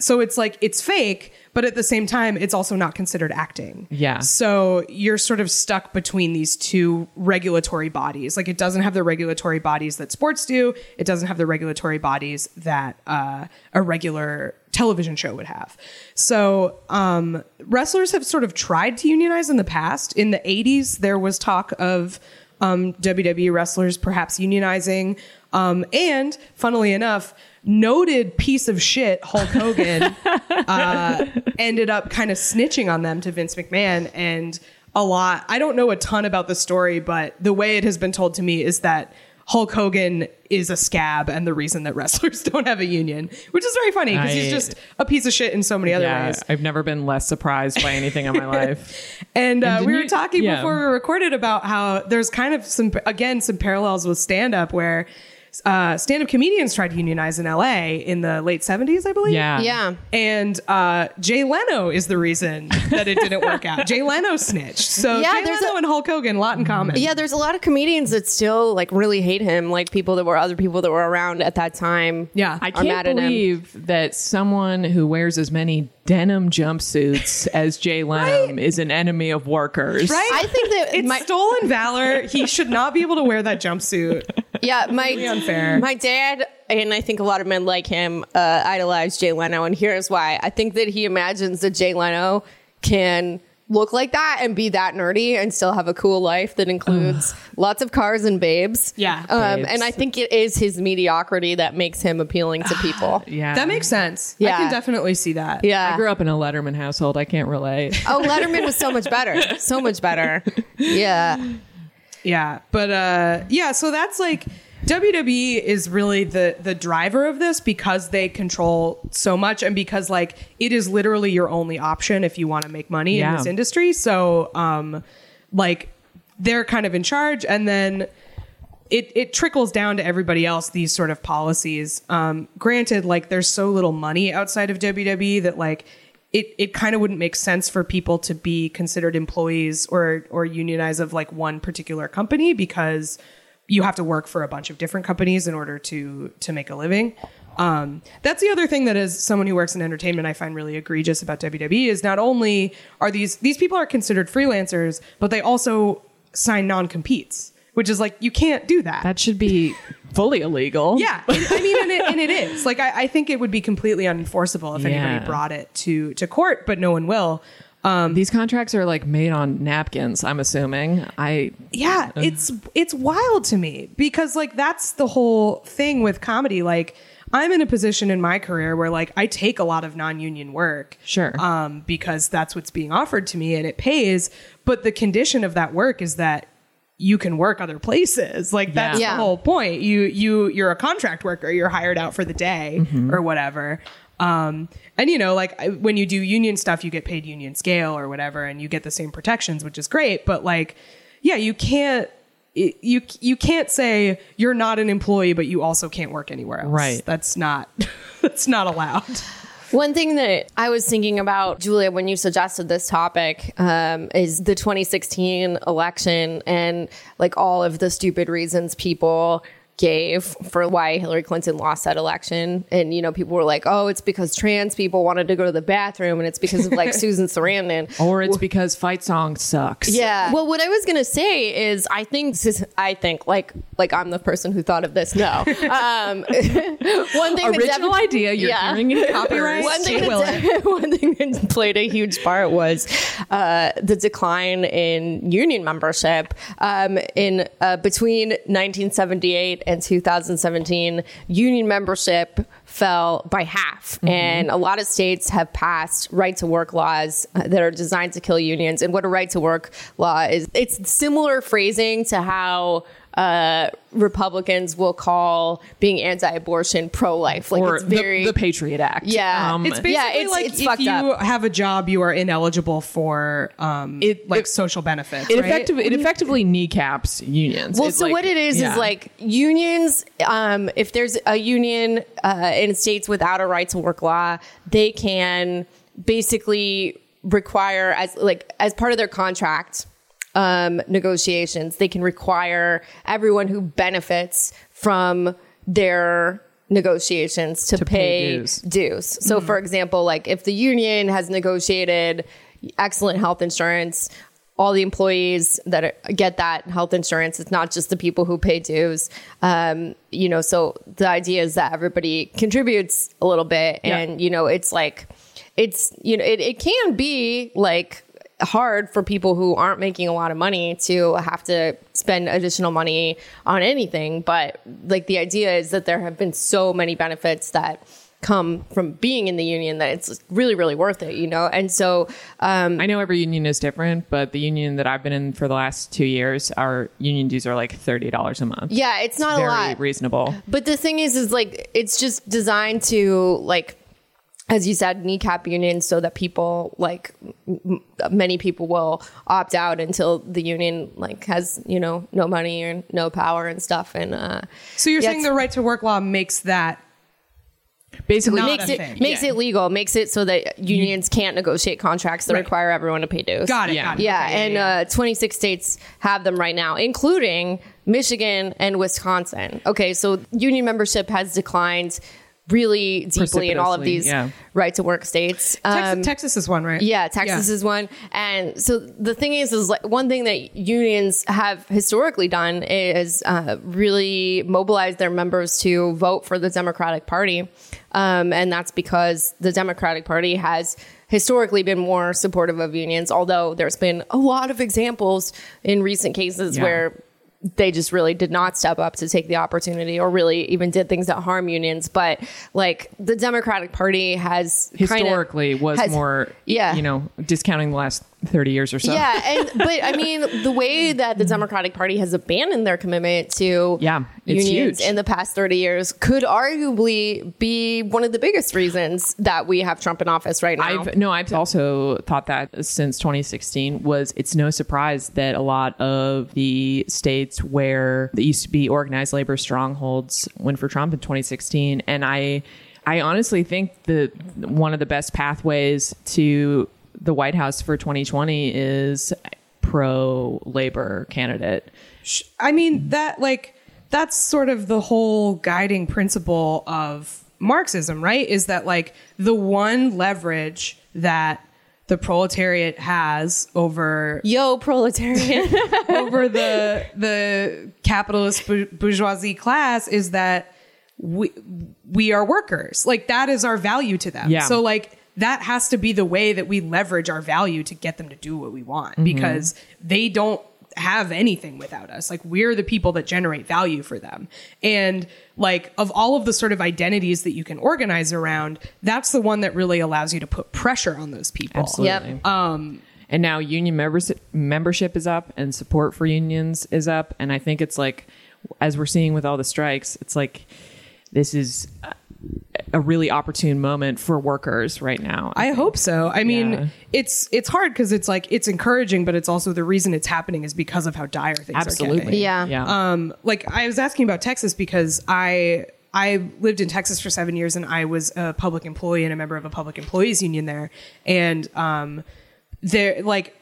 So it's like it's fake, but at the same time, it's also not considered acting. Yeah. So you're sort of stuck between these two regulatory bodies. Like it doesn't have the regulatory bodies that sports do. It doesn't have the regulatory bodies that uh, a regular television show would have. So um, wrestlers have sort of tried to unionize in the past. In the 80s, there was talk of um, WWE wrestlers perhaps unionizing. Um, and funnily enough, noted piece of shit Hulk Hogan <laughs> uh, ended up kind of snitching on them to Vince McMahon. And a lot, I don't know a ton about the story, but the way it has been told to me is that Hulk Hogan is a scab and the reason that wrestlers <laughs> don't have a union, which is very funny because he's just a piece of shit in so many other Yeah, ways. I've never been less surprised by anything in my <laughs> life. And, uh, didn't we were you- talking yeah. before we recorded about how there's kind of some, again, some parallels with stand up where uh, stand up comedians tried to unionize in LA in the late 70s, I believe. Yeah, Yeah. And uh, Jay Leno is the reason that it didn't work out. Jay Leno snitched. So Yeah, Jay there's Leno a- and Hulk Hogan, a lot in common. Yeah, there's a lot of comedians that still like really hate him, like people that were other people that were around at that time. Yeah. I can't mad at him. believe that someone who wears as many denim jumpsuits <laughs> as Jay Leno is an enemy of workers. Right? I think that it's my stolen valor. He should not be able to wear that jumpsuit. Yeah my unfair. my dad and I think a lot of men like him uh, idolize Jay Leno, and here's why. I think that he imagines that Jay Leno can look like that and be that nerdy and still have a cool life that includes lots of cars and babes. Yeah. um, Babes. and I think it is his mediocrity that makes him appealing to people. Yeah, That makes sense. Yeah. I Yeah. can definitely see that. Yeah. I grew up in a Letterman household. I can't relate. Oh, Letterman was so much better. So much better. <laughs> Yeah. Yeah, but uh, yeah, so that's like WWE is really the the driver of this because they control so much and because like it is literally your only option if you want to make money in this industry. So um, like they're kind of in charge, and then it it trickles down to everybody else these sort of policies. Um, granted, like there's so little money outside of WWE that like it it kind of wouldn't make sense for people to be considered employees or or unionize of like one particular company because you have to work for a bunch of different companies in order to to make a living. Um, that's the other thing that as someone who works in entertainment, I find really egregious about WWE is not only are these these people are considered freelancers, but they also sign non competes, which is like you can't do that. That should be fully illegal. yeah, it- I mean, and it, and it is like I, I think it would be completely unenforceable if Yeah. anybody brought it to to court, but no one will. These contracts are like made on napkins. I'm assuming. I yeah it's it's wild to me because like that's the whole thing with comedy like i'm in a position in my career where like i take a lot of non-union work Sure. um because that's what's being offered to me and it pays but the condition of that work is that you can work other places like that's Yeah. the whole point you you you're a contract worker you're hired out for the day or whatever um and you know like when you do union stuff you get paid union scale or whatever and you get the same protections which is great but like yeah you can't it, you you can't say you're not an employee, but you also can't work anywhere else. Right. That's not <laughs> that's not allowed. One thing that I was thinking about, Julia, when you suggested this topic, um, is the 2016 election and like all of the stupid reasons people gave for why Hillary Clinton lost that election. And, you know, people were like, oh, it's because trans people wanted to go to the bathroom and it's because of like <laughs> Susan Sarandon. Or it's because fight song sucks. Yeah. Well, what I was gonna say is, I think this is, I think like like I'm the person who thought of this. No. <laughs> Um, <laughs> one thing that Original defi- idea. You're Yeah. hearing it copyright. One thing, Will it? that, one thing that played a huge part was uh, the decline in union membership um, in uh, between 1978 and 2017. Union membership fell by half, mm-hmm. and a lot of states have passed right to work laws that are designed to kill unions. And what a right to work law is, it's similar phrasing to how. Uh, Republicans will call being anti-abortion pro-life, like or it's very the, the Patriot Act. Yeah. Um, It's basically Yeah, it's- like it's if fucked you up. have a job, you are ineligible for um It- like it- social benefits. it, right? effective, it effectively kneecaps unions. Well, It's so like- what it is yeah. is like unions. Um, if there's a union uh, in states without a right to work law, they can basically require as like as part of their contract um, negotiations, they can require everyone who benefits from their negotiations to, pay pay, dues. dues. So, for example, like if the union has negotiated excellent health insurance, all the employees that get that health insurance, it's not just the people who pay dues. Um, you know, so the idea is that everybody contributes a little bit, Yeah. and you know, it's like it's you know, it, it can be like hard for people who aren't making a lot of money to have to spend additional money on anything but like the idea is that there have been so many benefits that come from being in the union that it's really really worth it you know and so um I know every union is different, but the union that I've been in for the last two years, our union dues are like thirty dollars a month. yeah it's not a Very lot reasonable. But the thing is, is like it's just designed to like, as you said, kneecap unions so that people like m- many people will opt out until the union like has you know no money or no power and stuff. And uh, so you're yeah, saying the right to work law makes that Basically, Not makes it thing. makes Yeah. it legal, makes it so that unions can't negotiate contracts that Right. require everyone to pay dues. got it. Yeah. Got it. Yeah, Okay, and yeah. Uh, 26 states have them right now, including Michigan and Wisconsin. Okay, so union membership has declined really deeply in all of these yeah. right to work states. Texas, Um, Texas is one, right? yeah, Texas is one. And so the thing is, is like one thing that unions have historically done is uh, really mobilize their members to vote for the Democratic Party. Um, and that's because the Democratic Party has historically been more supportive of unions, although there's been a lot of examples in recent cases Yeah. where they just really did not step up to take the opportunity or really even did things that harm unions. But like the Democratic Party has historically was has- more, yeah. you know, discounting the last thirty years or so. Yeah, <laughs> and but I mean the way that the Democratic Party has abandoned their commitment to Yeah, it's unions huge. in the past 30 years could arguably be one of the biggest reasons that we have Trump in office right now. I've no, I've also thought that since 2016 was it's no surprise that a lot of the states where there used to be organized labor strongholds went for Trump in 2016, and I, I honestly think that one of the best pathways to the White House for 2020 is pro labor candidate. I mean that like that's sort of the whole guiding principle of Marxism, right? Is that like the one leverage that the proletariat has over Yo, proletarian. <laughs> <laughs> over the the capitalist bourgeoisie class is that we we are workers. Like that is our value to them. Yeah. So like that has to be the way that we leverage our value to get them to do what we want because they don't have anything without us. Like we're the people that generate value for them. And like of all of the sort of identities that you can organize around, that's the one that really allows you to put pressure on those people. Absolutely. Yep. Um, and now union members membership is up, and support for unions is up, and I think it's like, as we're seeing with all the strikes, it's like this is uh, a really opportune moment for workers right now. I hope so. I mean, Yeah. it's it's hard because it's like it's encouraging, but it's also the reason it's happening is because of how dire things are getting. Yeah. Yeah. Um, like I was asking about Texas because I I lived in Texas for seven years and I was a public employee and a member of a public employees union there, and um, there like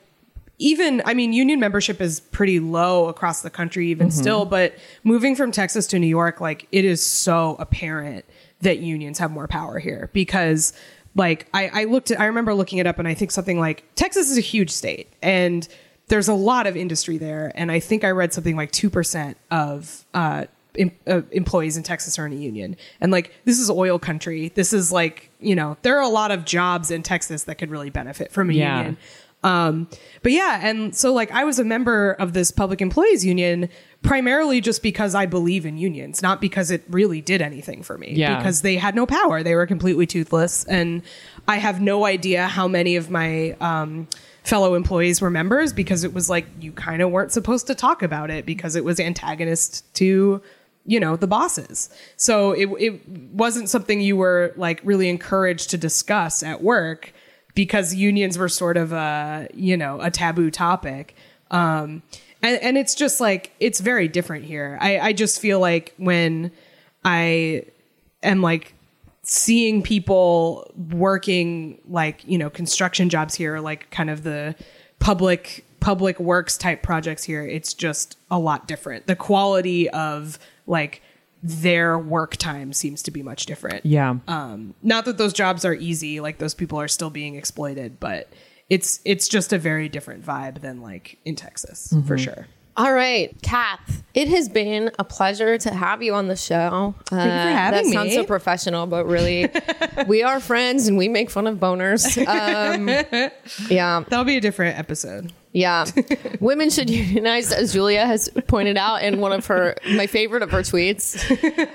even I mean union membership is pretty low across the country even still, but moving from Texas to New York, like it is so apparent that unions have more power here because like I, I looked at I remember looking it up and I think something like Texas is a huge state and there's a lot of industry there. And I think I read something like two percent of uh, em- uh, employees in Texas are in a union. And like this is oil country. This is like you know there are a lot of jobs in Texas that could really benefit from a Yeah. union um, but yeah, and so like I was a member of this public employees union primarily just because I believe in unions, not because it really did anything for me. Yeah. Because they had no power. They were completely toothless. And I have no idea how many of my um, fellow employees were members because it was like you kind of weren't supposed to talk about it because it was antagonist to you know the bosses so it, it wasn't something you were like really encouraged to discuss at work because unions were sort of a you know a taboo topic. Um and, and it's just like it's very different here. I i just feel like when i am like seeing people working like you know construction jobs here like kind of the public public works type projects here it's just a lot different. The quality of like their work time seems to be much different yeah. um, not that those jobs are easy, like those people are still being exploited, but it's it's just a very different vibe than like in Texas for sure. All right, Kath, it has been a pleasure to have you on the show. Uh, having that sounds so professional, but really, <laughs> we are friends and we make fun of boners. Um, <laughs> yeah, That'll be a different episode. Yeah. <laughs> Women should unionize, as Julia has pointed out in one of her my favorite of her tweets.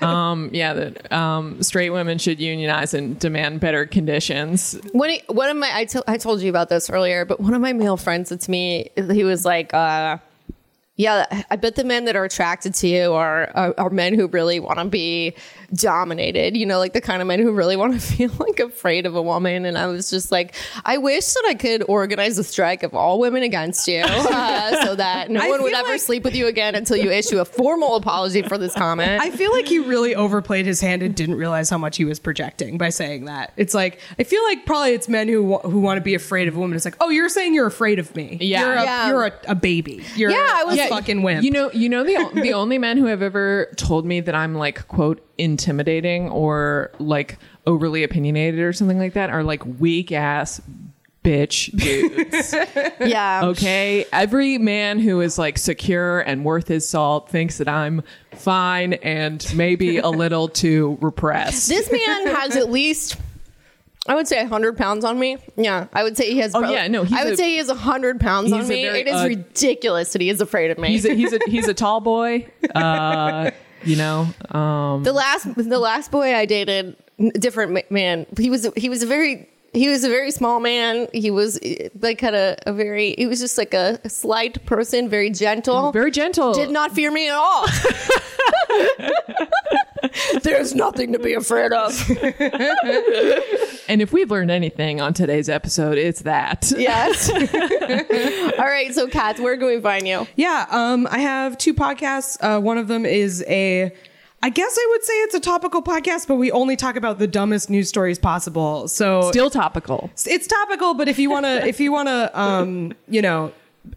<laughs> Um, yeah, that um, straight women should unionize and demand better conditions. One, one of my I to- I told you about this earlier, but one of my male friends said to me, he was like, uh, "Yeah, I bet the men that are attracted to you are are, are men who really want to be dominated. You know, like the kind of men who really want to <laughs> feel like afraid of a woman." And I was just like, "I wish that I could organize a strike of all women against you, uh, <laughs> so that no I one would ever like- sleep with you again until you issue a formal apology for this comment." I feel like he really overplayed his hand and didn't realize how much he was projecting by saying that. It's like I feel like probably it's men who wa- who want to be afraid of women. It's like, oh, you're saying you're afraid of me. Yeah. you're a, Yeah. you're a, a baby. You're Yeah, I was like- fucking wimp. You know, you know the <laughs> the only men who have ever told me that I'm like quote intimidating or like overly opinionated or something like that are like weak ass bitch dudes. <laughs> yeah, okay, every man who is like secure and worth his salt thinks that I'm fine and maybe a little too repressed. This man has at least, I would say, 100 pounds on me. Yeah, I would say he has. Oh, yeah, no, he's I would a- say he has 100 pounds on me. very, it is uh, ridiculous that he is afraid of me. He's a, he's a <laughs> he's a tall boy. Uh, you know, um, the last, the last boy I dated, different man. He was, he was a very. He was a very small man. He was eh, like had a, a very. He was just like a, a slight person, very gentle. very gentle. did not fear me at all. <laughs> There's nothing to be afraid of. <laughs> And if we've learned anything on today's episode, it's that. Yes. <laughs> all right. So, Kat, where can we find you? Yeah, um, I have two podcasts. Uh, one of them is a, I guess I would say it's a topical podcast, but we only talk about the dumbest news stories possible. So Still topical. it's topical, but if you want to, if you want to, um, you know,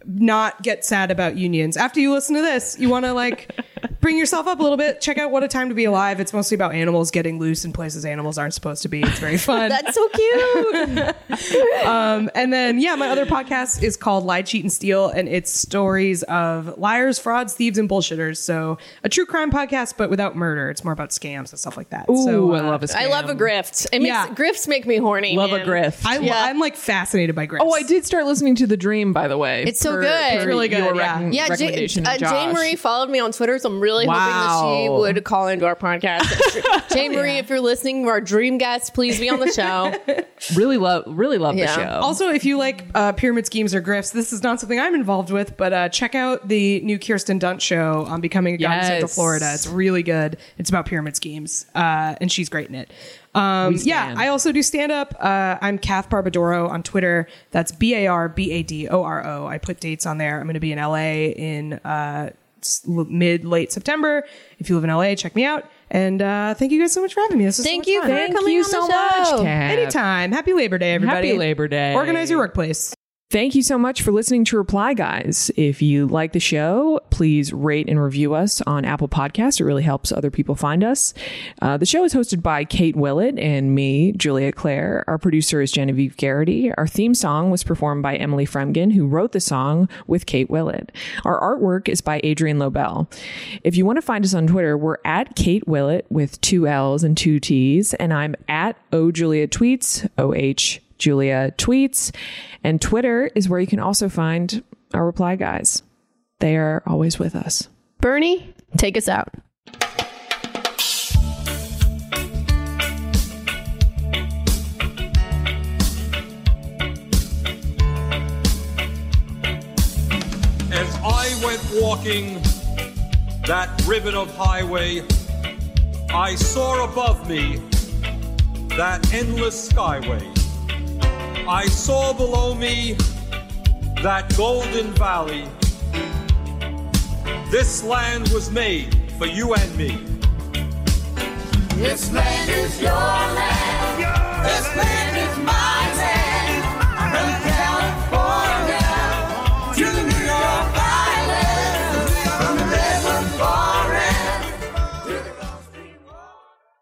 not get sad about unions after you listen to this, you want to like <laughs> bring yourself up a little bit. Check out What a Time to Be Alive. It's mostly about animals getting loose in places animals aren't supposed to be. It's very <laughs> fun. That's so cute. <laughs> Um, and then, yeah, my other podcast is called Lie, Cheat, and Steal, and it's stories of liars, frauds, thieves, and bullshitters. So a true crime podcast, but without murder. It's more about scams and stuff like that. Ooh, so, I uh, love a scam. I love a grift. It makes Yeah. grifts make me horny. Love man. a grift. I, Yeah. I'm like fascinated by grips. Oh, I did start listening to The Dream, by the way. It's so per- good. per It's really good, Your yeah. recom- Yeah, Jane, recommendation uh, Josh. Jane Marie followed me on Twitter, so I'm I'm really hoping that she would call into our podcast. <laughs> Jane Marie, if you're listening, our dream guest, please be on the show. <laughs> Really love, really love Yeah. the show. Also, if you like uh, pyramid schemes or grifts, this is not something I'm involved with, but uh, check out the new Kirsten Dunst show on Becoming a God in Central Florida. It's really good. It's about pyramid schemes, uh, and she's great in it. Um, yeah. I also do stand up. Uh, I'm Kath Barbadoro on Twitter. That's B A R B A D O R O. I put dates on there. I'm going to be in LA in uh, mid late September. If you live in LA, check me out. And uh, thank you guys so much for having me. This was so Thank much you fun. for Thank coming you on the so show. much, Kat. Anytime. Happy Labor Day, everybody. Happy Labor Day. Organize your workplace. Thank you so much for listening to Reply Guys. If you like the show, please rate and review us on Apple Podcasts. It really helps other people find us. Uh, the show is hosted by Kate Willett and me, Julia Clare. Our producer is Genevieve Garrity. Our theme song was performed by Emily Fremgen, who wrote the song with Kate Willett. Our artwork is by Adrian Lobel. If you want to find us on Twitter, we're at Kate Willett with two L's and two T's, and I'm at O Julia Tweets, O H Julia tweets, and Twitter is where you can also find our reply guys. They are always with us. Bernie, take us out. As I went walking that ribbon of highway, I saw above me that endless skyway. I saw below me that golden valley. This land was made for you and me. This land is your land. This land is